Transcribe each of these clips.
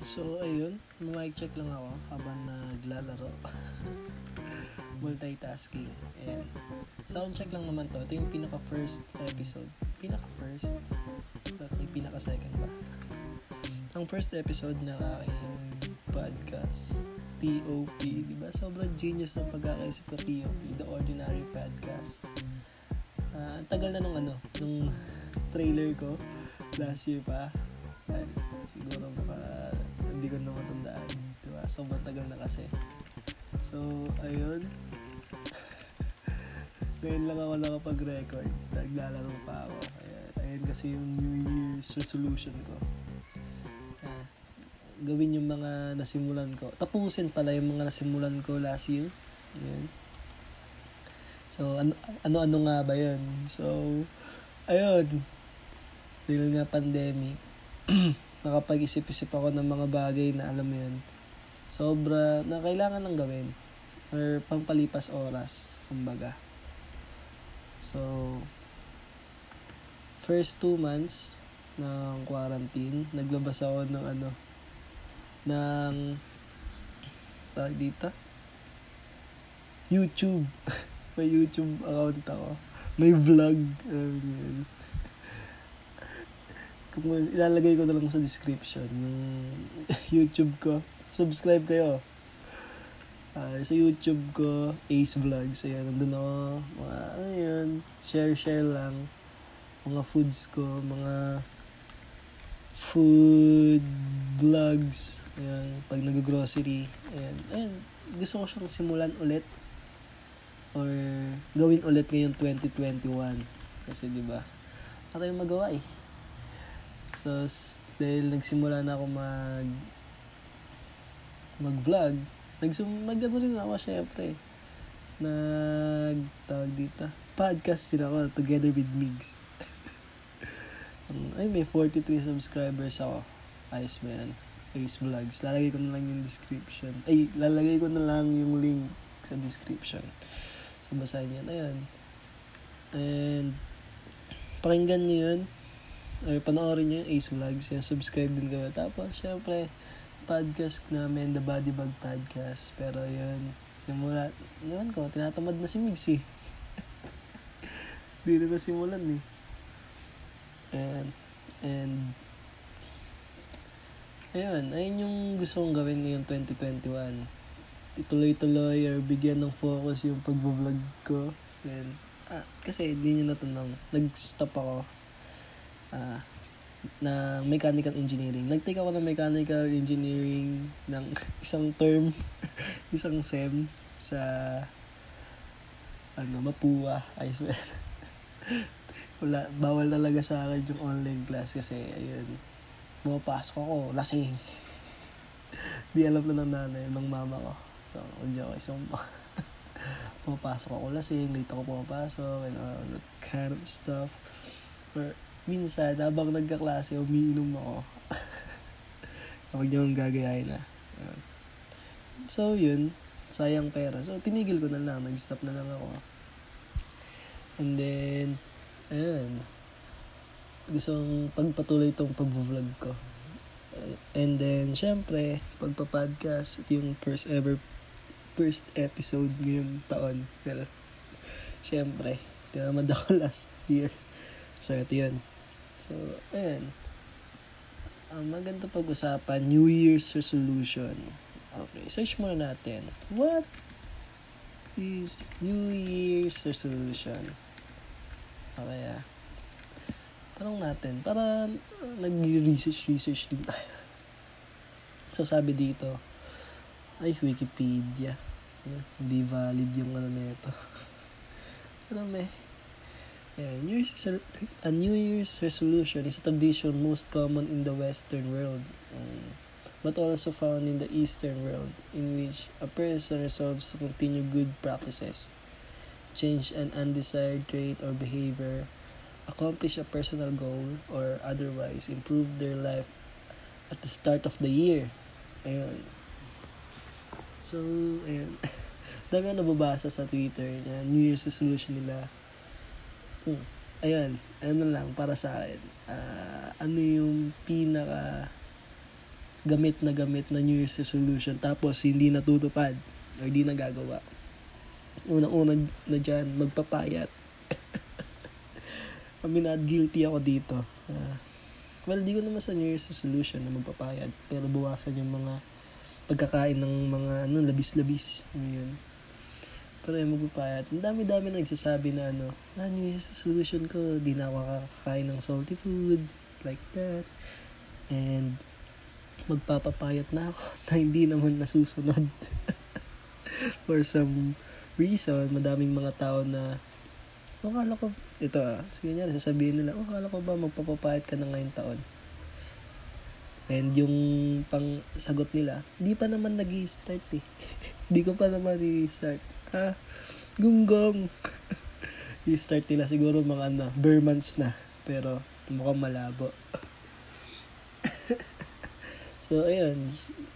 So, ayun. Mic check lang ako habang naglalaro. Multitasking. And sound check lang naman to. Ito yung pinaka-first episode. Pinaka-first? But may pinaka-second ba? Ang first episode na aking podcast, TOP. Diba? Sobrang genius ng pagkakaisip ko, TOP. The Ordinary Podcast. Uh, tagal na nung ano, nung trailer ko last year pa. Ay, siguro Sobrang tagal na kasi. So, ayun. Ngayon lang ako nakapag-record. Naglalaro pa ako. Ayan, ayun kasi yung New Year's resolution ko. Ah, gawin yung mga nasimulan ko. Tapusin pala yung mga nasimulan ko last year. Ayan. So, ano, ano-ano nga ba yun? So, ayun. Dahil nga pandemic, nakapag-isip-isip ako ng mga bagay na alam mo yun, sobra na kailangan lang gawin or pangpalipas oras, kumbaga. So, first two months ng quarantine, naglabas ako ng ano, ng, tawag dito, YouTube. May YouTube account ako. May vlog. Mo yun kung ilalagay ko na lang sa description yung YouTube ko. Subscribe kayo. Uh, sa YouTube ko, Ace Vlogs. Ayan, nandun ako. Mga, ano yun, share-share lang. Mga foods ko, mga food vlogs. Ayan, pag nag-grocery. Ayan, ayan, gusto ko siyang simulan ulit. Or gawin ulit ngayon 2021. Kasi 'di ba? Para yung magawa eh. So, dahil nagsimula na ako mag mag-vlog, nagsum nag rin ako syempre. Nag tawag dito. Podcast din ako together with Migs. Ay, may 43 subscribers ako. Ayos ba yan? Ace Vlogs. Lalagay ko na lang yung description. Ay, lalagay ko na lang yung link sa description. So, basahin yan. Ayan. And, pakinggan niyo yun or panoorin nyo yung Ace Vlogs, yan, subscribe din kayo. Tapos, syempre, podcast namin, The Body Bag Podcast. Pero yun, simula, naman ko, tinatamad na si Migs eh. Di na nasimulan eh. And, and, ayun, ayun yung gusto kong gawin ngayong 2021. Ituloy-tuloy or bigyan ng focus yung pag-vlog ko. And, ah, kasi hindi nyo natanong, nag-stop ako uh, na mechanical engineering. Nag-take ako ng mechanical engineering ng isang term, isang SEM sa ano, Mapua, I swear. Wala, bawal talaga sa akin yung online class kasi ayun, pumapasok ako, lasing. Di alam na ng nanay, ng mama ko. So, ako isang pumapasok ako lasing, late ako pumapasok, and all that kind of stuff. But, minsan, habang nagkaklase, umiinom ako. Huwag niyo ang gagayahin na. So, yun. Sayang pera. So, tinigil ko na lang. Nag-stop na lang ako. And then, ayun. Gusto kong pagpatuloy itong pag-vlog ko. And then, syempre, pagpa-podcast, ito yung first ever first episode ngayong taon. Pero, syempre, di naman ako last year. So, ito yun. So, ayan. Ang maganda pag-usapan, New Year's resolution. Okay, search muna natin. What is New Year's resolution? Okay, ah. Tanong natin, para uh, nag-research, research din tayo. So, sabi dito, ay, Wikipedia. Hindi valid yung ano na ito. ano may, Yeah, New Year's, a New Year's resolution is a tradition most common in the Western world, um, but also found in the Eastern world, in which a person resolves to continue good practices, change an undesired trait or behavior, accomplish a personal goal, or otherwise improve their life at the start of the year. Ayun. So, ayun. Dami na nababasa sa Twitter na New Year's resolution nila Hmm. Ayun, ano lang para sa akin. Uh, ano yung pinaka gamit na gamit na New Year's resolution tapos hindi natutupad o hindi nagagawa. Unang-una na dyan, magpapayat. I mean, not guilty ako dito. Uh, well, di ko naman sa New Year's resolution na magpapayat. Pero buwasan yung mga pagkakain ng mga ano, labis-labis. Yun. Yung magpapayat. Ang dami-dami na nagsasabi na ano, New Year's resolution ko, di na ako kakakain ng salty food. Like that. And magpapapayat na ako na hindi naman nasusunod. For some reason, madaming mga tao na o kala ko, ito ah, sige niya, sasabihin nila, o kala ko ba magpapapayat ka na ngayong taon? And yung pang sagot nila, di pa naman nag start eh. di ko pa naman i-start. Gunggong. i-start nila siguro mga ano, bare months na. Pero mukhang malabo. so, ayun.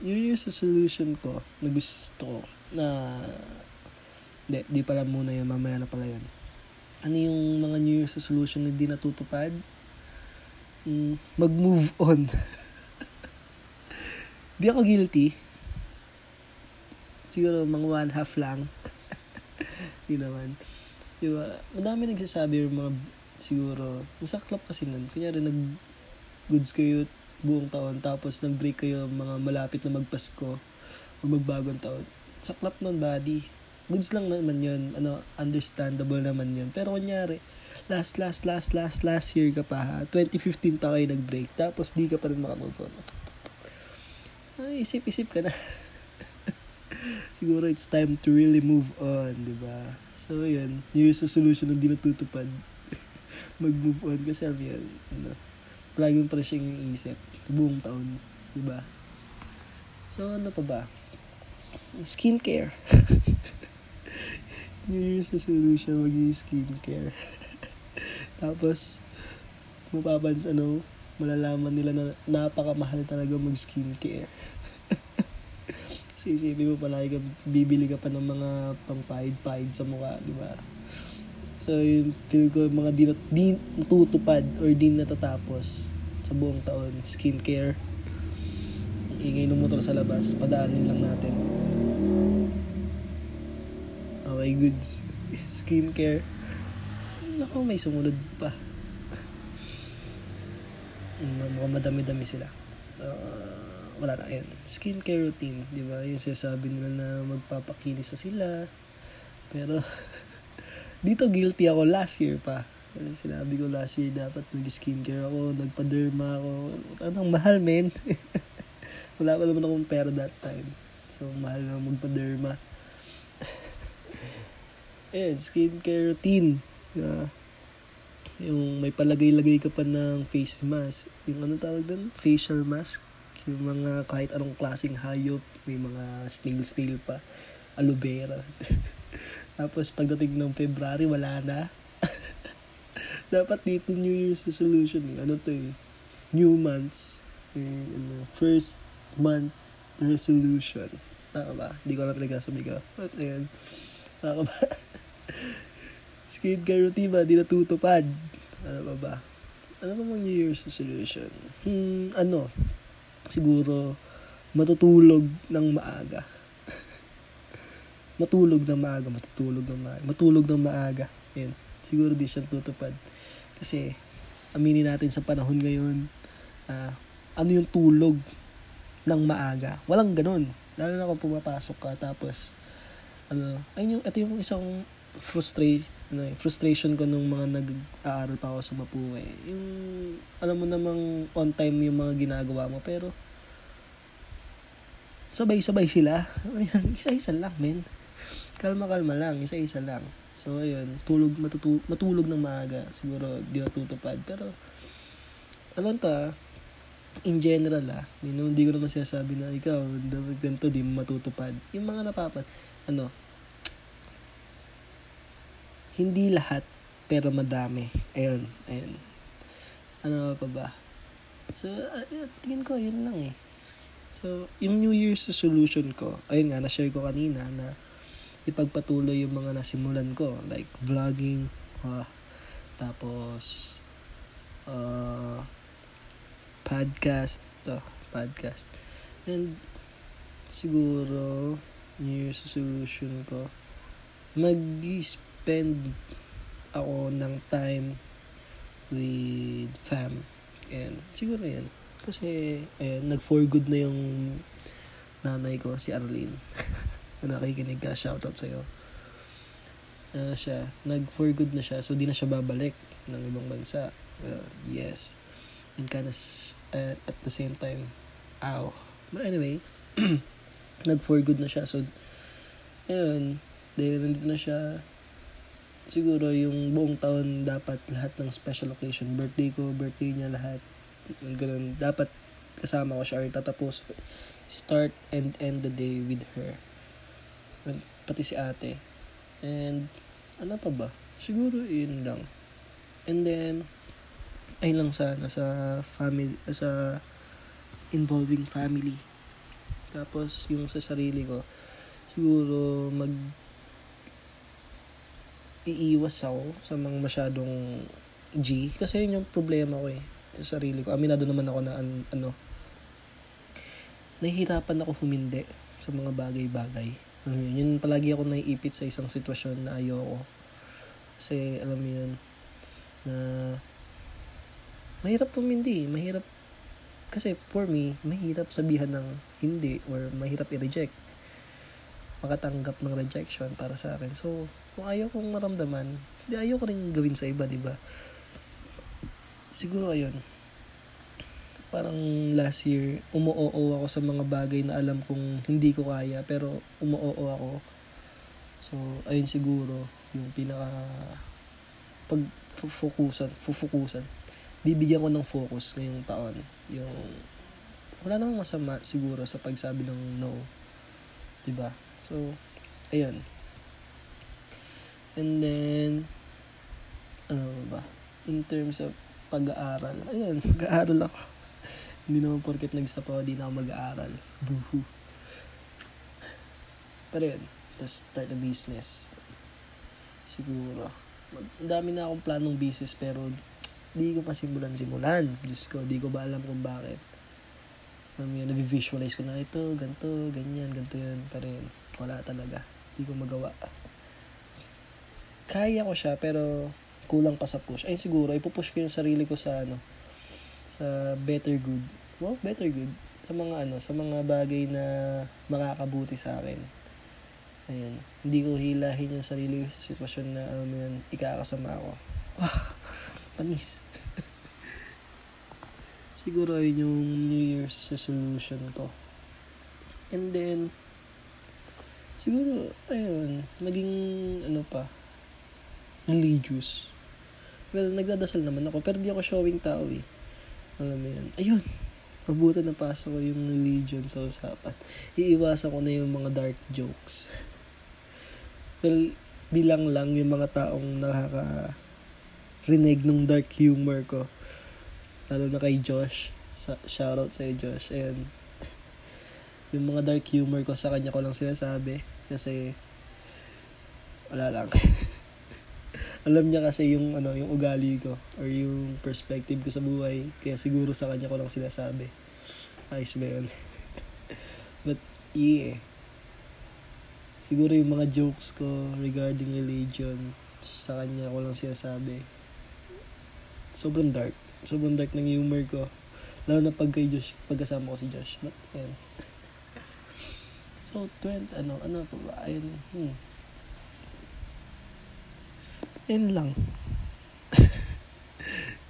New Year's resolution ko na gusto ko na di, di pala muna yun, mamaya na pala yun. Ano yung mga New Year's resolution na di natutupad? Mm, mag-move on. di ako guilty. Siguro mga one half lang. di naman. Di ba? Madami nagsasabi yung mga siguro, nasa club kasi nun, kunyari nag goods kayo buong taon tapos nag-break kayo mga malapit na magpasko o magbagong taon. Sa club nun, buddy, goods lang naman yun. Ano, understandable naman yun. Pero kunyari, last, last, last, last, last year ka pa ha. 2015 pa kayo nag-break. Tapos di ka pa rin makamove on. Ay, isip-isip ka na. Siguro it's time to really move on, di ba? So, yun. New Year's resolution na di natutupad. Mag-move on. Kasi sabi yan, ano, palagi mo pa siyang iisip. Buong taon, di ba? So, ano pa ba? Skincare. New Year's resolution, maging skincare. Tapos, mapapans, ano, malalaman nila na napakamahal talaga mag-skincare. Kasi isipin mo palagi ka, bibili ka pa ng mga pangpahid-pahid sa mukha, di ba? So, yung feel ko, mga di, di natutupad or di natatapos sa buong taon, skincare. Ingay ng motor sa labas, padaanin lang natin. Okay goods. Skincare. Nako may sumunod pa. Mukhang madami-dami sila. Uh, wala na yan skincare routine di ba yung sinasabi nila na magpapakinis na sila pero dito guilty ako last year pa sinabi ko last year dapat nag-skincare ako, nagpa-derma ako. Anong mahal, men. Wala pa naman akong pera that time. So, mahal na magpa-derma eh, skincare routine. Uh, yung may palagay-lagay ka pa ng face mask. Yung ano tawag doon? Facial mask. Yung mga kahit anong klaseng hayop. May mga snail-snail pa. Aloe vera. Tapos pagdating ng February, wala na. Dapat dito New Year's resolution. Ano to eh? New months. Eh, ano, first month resolution. Tama ba? Hindi ko alam nagsasabi ka. But ayun. Tama ba? Skincare routine ba? Di natutupad. Ano ba ba? Ano ba mga New Year's resolution? Hmm, ano? Siguro, matutulog ng maaga. matulog ng maaga, matutulog ng maaga. Matulog ng maaga. Yan. Siguro di siya tutupad. Kasi, aminin natin sa panahon ngayon, uh, ano yung tulog ng maaga. Walang ganun. Lalo na kung pumapasok ka, tapos, ano, ayun yung, ito yung isang frustrate ano, eh, frustration ko nung mga nag-aaral pa ako sa Mapuwe. Yung, alam mo namang on time yung mga ginagawa mo, pero sabay-sabay sila. isa-isa lang, men. Kalma-kalma lang, isa-isa lang. So, ayun, tulog, matutu matulog ng maaga. Siguro, di natutupad. Pero, alam ka, in general ah, di, naman, di ko naman sinasabi na ikaw, ganito, di matutupad. Yung mga napapat, ano, hindi lahat, pero madami. Ayun, ayun. Ano pa ba? So, uh, tingin ko, yun lang eh. So, yung New Year's resolution ko, ayun nga, na-share ko kanina na ipagpatuloy yung mga nasimulan ko. Like, vlogging, uh, tapos, uh, podcast, to, podcast. And siguro, New Year's resolution ko, mag-spend ako ng time with fam. And siguro yan. Kasi, eh, nag-for good na yung nanay ko, si Arlene. Kung nakikinig ka, shoutout sa'yo. Uh, siya, nag-for good na siya, so di na siya babalik ng ibang bansa. Well, yes. And kind of, uh, at the same time, ow. But anyway, nag-for good na siya, so, ayun, dahil nandito na siya, siguro yung buong taon dapat lahat ng special occasion, birthday ko, birthday niya lahat, ganun, dapat kasama ko siya or tatapos, start and end the day with her. Pati si ate. And, ano pa ba? Siguro yun lang. And then, ay lang sana sa family, sa involving family. Tapos, yung sa sarili ko, siguro mag iiwas ako sa mga masyadong G. Kasi yun yung problema ko eh. Sa sarili ko. Aminado naman ako na an, ano. Nahihirapan ako humindi sa mga bagay-bagay. Alam mo yun, yun palagi ako naiipit sa isang sitwasyon na ayoko. Kasi alam mo yun, na mahirap humindi. Mahirap kasi for me, mahirap sabihan ng hindi or mahirap i-reject. Makatanggap ng rejection para sa akin. So, kung ayaw kong maramdaman, hindi ayaw ko rin gawin sa iba, di ba? Siguro ayun. Parang last year, umuoo ako sa mga bagay na alam kong hindi ko kaya, pero umuoo ako. So, ayun siguro, yung pinaka pag fokusan, fufukusan. Bibigyan ko ng focus ngayong taon. Yung wala namang masama siguro sa pagsabi ng no. 'Di ba? So, ayun. And then, ano ba? In terms of pag-aaral, ayun, pag-aaral ako. hindi naman porket nag-stop ako, di na ako mag-aaral. Buhu. Pero yun, tapos start a business. Siguro. Dami na akong planong business pero di ko pa simulan-simulan. Diyos ko, di ko ba alam kung bakit. Alam yun, nabivisualize ko na ito, ganto, ganyan, ganto yun. Pero yun, wala talaga. Di ko magawa. Kaya ko siya, pero kulang pa sa push. Ayun siguro, ipupush ko yung sarili ko sa ano, sa better good. Well, better good. Sa mga ano, sa mga bagay na makakabuti sa akin. Ayun. Hindi ko hilahin yung sarili ko sa sitwasyon na, alam mo yun, ikakasama ako. Wah, panis. Siguro yun yung New Year's resolution ko. And then, siguro, ayun, maging, ano pa, religious. Well, nagdadasal naman ako, pero di ako showing tao eh. Alam mo yan. Ayun, mabuti na pasok ko yung religion sa usapan. Iiwasan ko na yung mga dark jokes. Well, bilang lang yung mga taong nakaka rinig ng dark humor ko lalo na kay Josh. Sa, shoutout sa'yo, Josh. And, yung mga dark humor ko sa kanya ko lang sinasabi. Kasi, wala lang. Alam niya kasi yung, ano, yung ugali ko. Or yung perspective ko sa buhay. Kaya siguro sa kanya ko lang sinasabi. Ayos ba yun? But, yeah. Siguro yung mga jokes ko regarding religion, sa kanya ko lang sinasabi. Sobrang dark sobrang dark ng humor ko. Lalo na pag kay Josh, pagkasama ko si Josh. But, ayan. So, 20, ano, ano pa ba? Ayun, hmm. Ayun lang.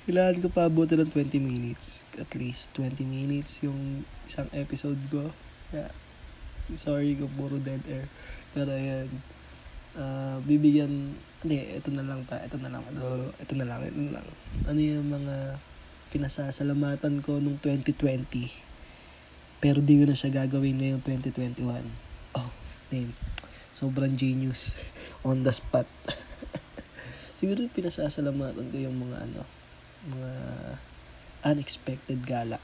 Kailangan ko pa abutin ng 20 minutes. At least 20 minutes yung isang episode ko. Yeah. Sorry kung puro dead air. Pero ayan. Uh, bibigyan hindi, ito na lang pa. Ito na lang. Ito, ito na lang. Ito na lang. Ano yung mga pinasasalamatan ko nung 2020. Pero di ko na siya gagawin ngayong 2021. Oh, name. Sobrang genius. On the spot. Siguro pinasasalamatan ko yung mga ano, mga unexpected gala.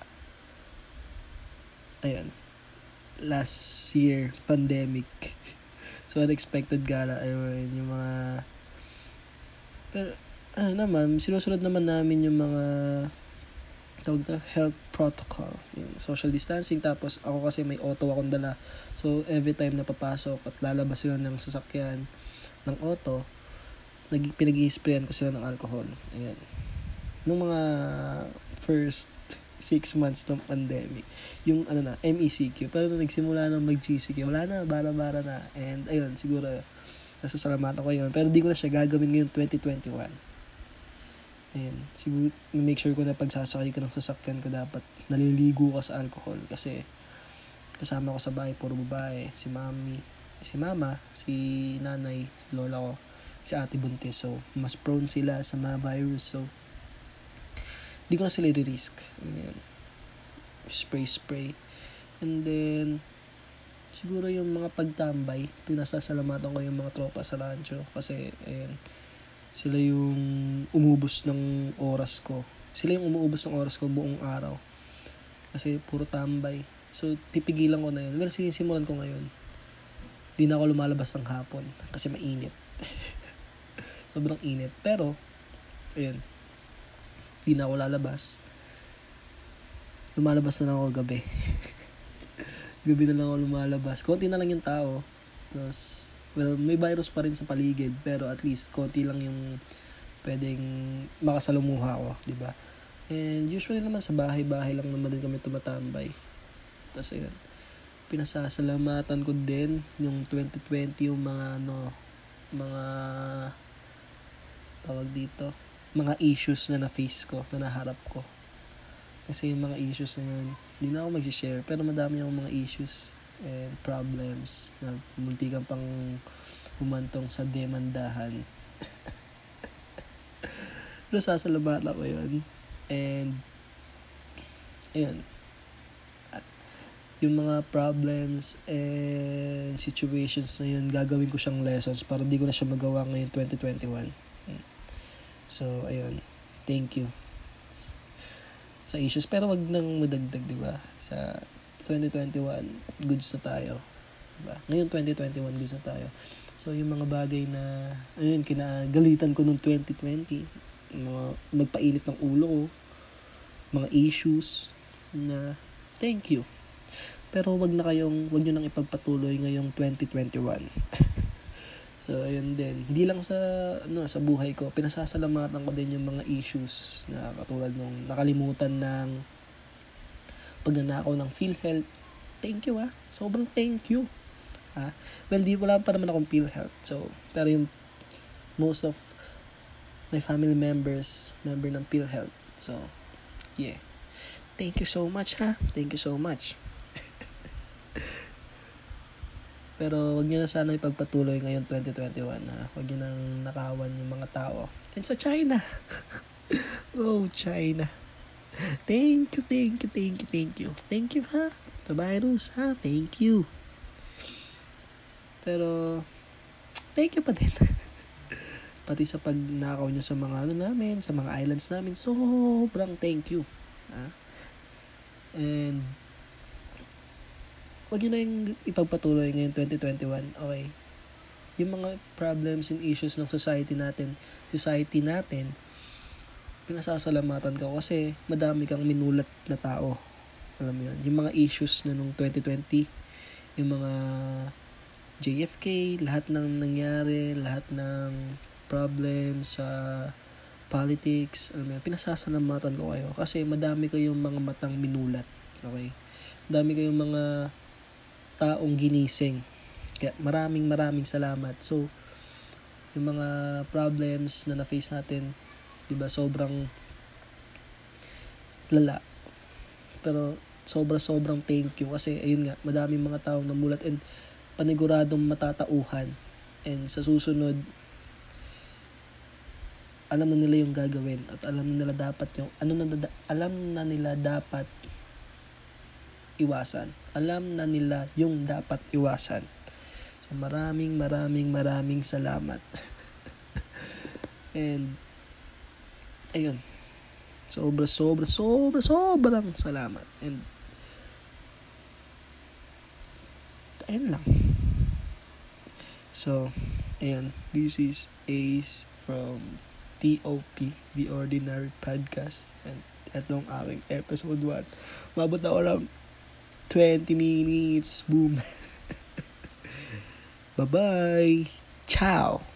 Ayan. Last year, pandemic. so, unexpected gala. Ayun, yung mga pero, ano naman, sinusunod naman namin yung mga tawag na, health protocol. Yung social distancing. Tapos ako kasi may auto akong dala. So every time na papasok at lalabas sila ng sasakyan ng auto, nag pinag sprayan ko sila ng alcohol. Ayan. Nung mga first six months ng pandemic, yung ano na, MECQ. Pero nung nagsimula na mag-GCQ, wala na, bara-bara na. And ayun, siguro, nasasalamatan ko yun. Pero di ko na siya gagawin ngayon 2021. Ayan, siguro, make sure ko na pagsasakay ko ng sasakyan ko dapat naliligo ka sa alcohol. Kasi, kasama ko sa bahay, puro babae. Si mami, si mama, si nanay, si lola ko, si ate buntis. So, mas prone sila sa mga virus. So, di ko na sila i-risk. Ayan. Spray, spray. And then, siguro yung mga pagtambay, pinasasalamatan ko yung mga tropa sa rancho. Kasi, ayan, sila yung umubos ng oras ko. Sila yung umuubos ng oras ko buong araw. Kasi puro tambay. So, pipigilan ko na yun. Well, sinisimulan ko ngayon. Di na ako lumalabas ng hapon. Kasi mainit. Sobrang init. Pero, ayun. Di na ako lalabas. Lumalabas na lang ako gabi. gabi na lang ako lumalabas. Konti na lang yung tao. Tapos, well, may virus pa rin sa paligid, pero at least konti lang yung pwedeng makasalumuha ko, di ba? And usually naman sa bahay-bahay lang naman din kami tumatambay. Tapos ayun, pinasasalamatan ko din yung 2020 yung mga ano, mga tawag dito, mga issues na na-face ko, na naharap ko. Kasi yung mga issues na yun, hindi na ako mag-share, pero madami akong mga issues and problems na muntikan pang humantong sa demandahan. Pero sasalamatan ko yun. And, ayun. At, yung mga problems and situations na yun, gagawin ko siyang lessons para di ko na siya magawa ngayon 2021. So, ayun. Thank you sa issues. Pero wag nang madagdag, di ba? Sa 2021, goods na tayo. Diba? Ngayon, 2021, goods na tayo. So, yung mga bagay na, ayun, kinagalitan ko noong 2020, mga nagpainit ng ulo ko, mga issues, na thank you. Pero wag na kayong, wag nyo nang ipagpatuloy ngayong 2021. so, ayun din. Hindi lang sa, ano, sa buhay ko, pinasasalamatan ko din yung mga issues na katulad nung nakalimutan ng pagnanakaw ng PhilHealth. Thank you ah. Sobrang thank you. Ah, well, di wala pa naman akong PhilHealth. So, pero yung most of my family members, member ng PhilHealth. So, yeah. Thank you so much ha. Thank you so much. pero wag niyo na sana ipagpatuloy ngayon 2021 ha. Wag niyo nang nakawan yung mga tao. And sa China. oh, China. Thank you, thank you, thank you, thank you. Thank you ha. Sa virus ha. Thank you. Pero, thank you pa din. Pati sa pagnakaw nyo sa mga ano namin, sa mga islands namin, sobrang thank you. Ha? And, wag nyo na yung ipagpatuloy ngayon 2021. Okay. Yung mga problems and issues ng society natin, society natin, pinasasalamatan ka kasi madami kang minulat na tao. Alam mo yun. Yung mga issues na nung 2020, yung mga JFK, lahat ng nangyari, lahat ng problem sa politics, alam mo yun, pinasasalamatan ko kayo kasi madami kayong mga matang minulat. Okay? Madami kayong mga taong ginising. Kaya maraming maraming salamat. So, yung mga problems na na-face natin, 'di ba? Sobrang lala. Pero sobra-sobrang thank you kasi ayun nga, madaming mga taong namulat and paniguradong matatauhan. And sa susunod, alam na nila yung gagawin at alam na nila dapat yung ano na alam na nila dapat iwasan. Alam na nila yung dapat iwasan. So maraming maraming maraming salamat. and ayun, sobra, sobra, sobra, sobrang salamat. And, ayun lang. So, ayun, this is Ace from TOP, The Ordinary Podcast. And Itong aking episode 1. Mabot na around 20 minutes. Boom. Bye-bye. Ciao.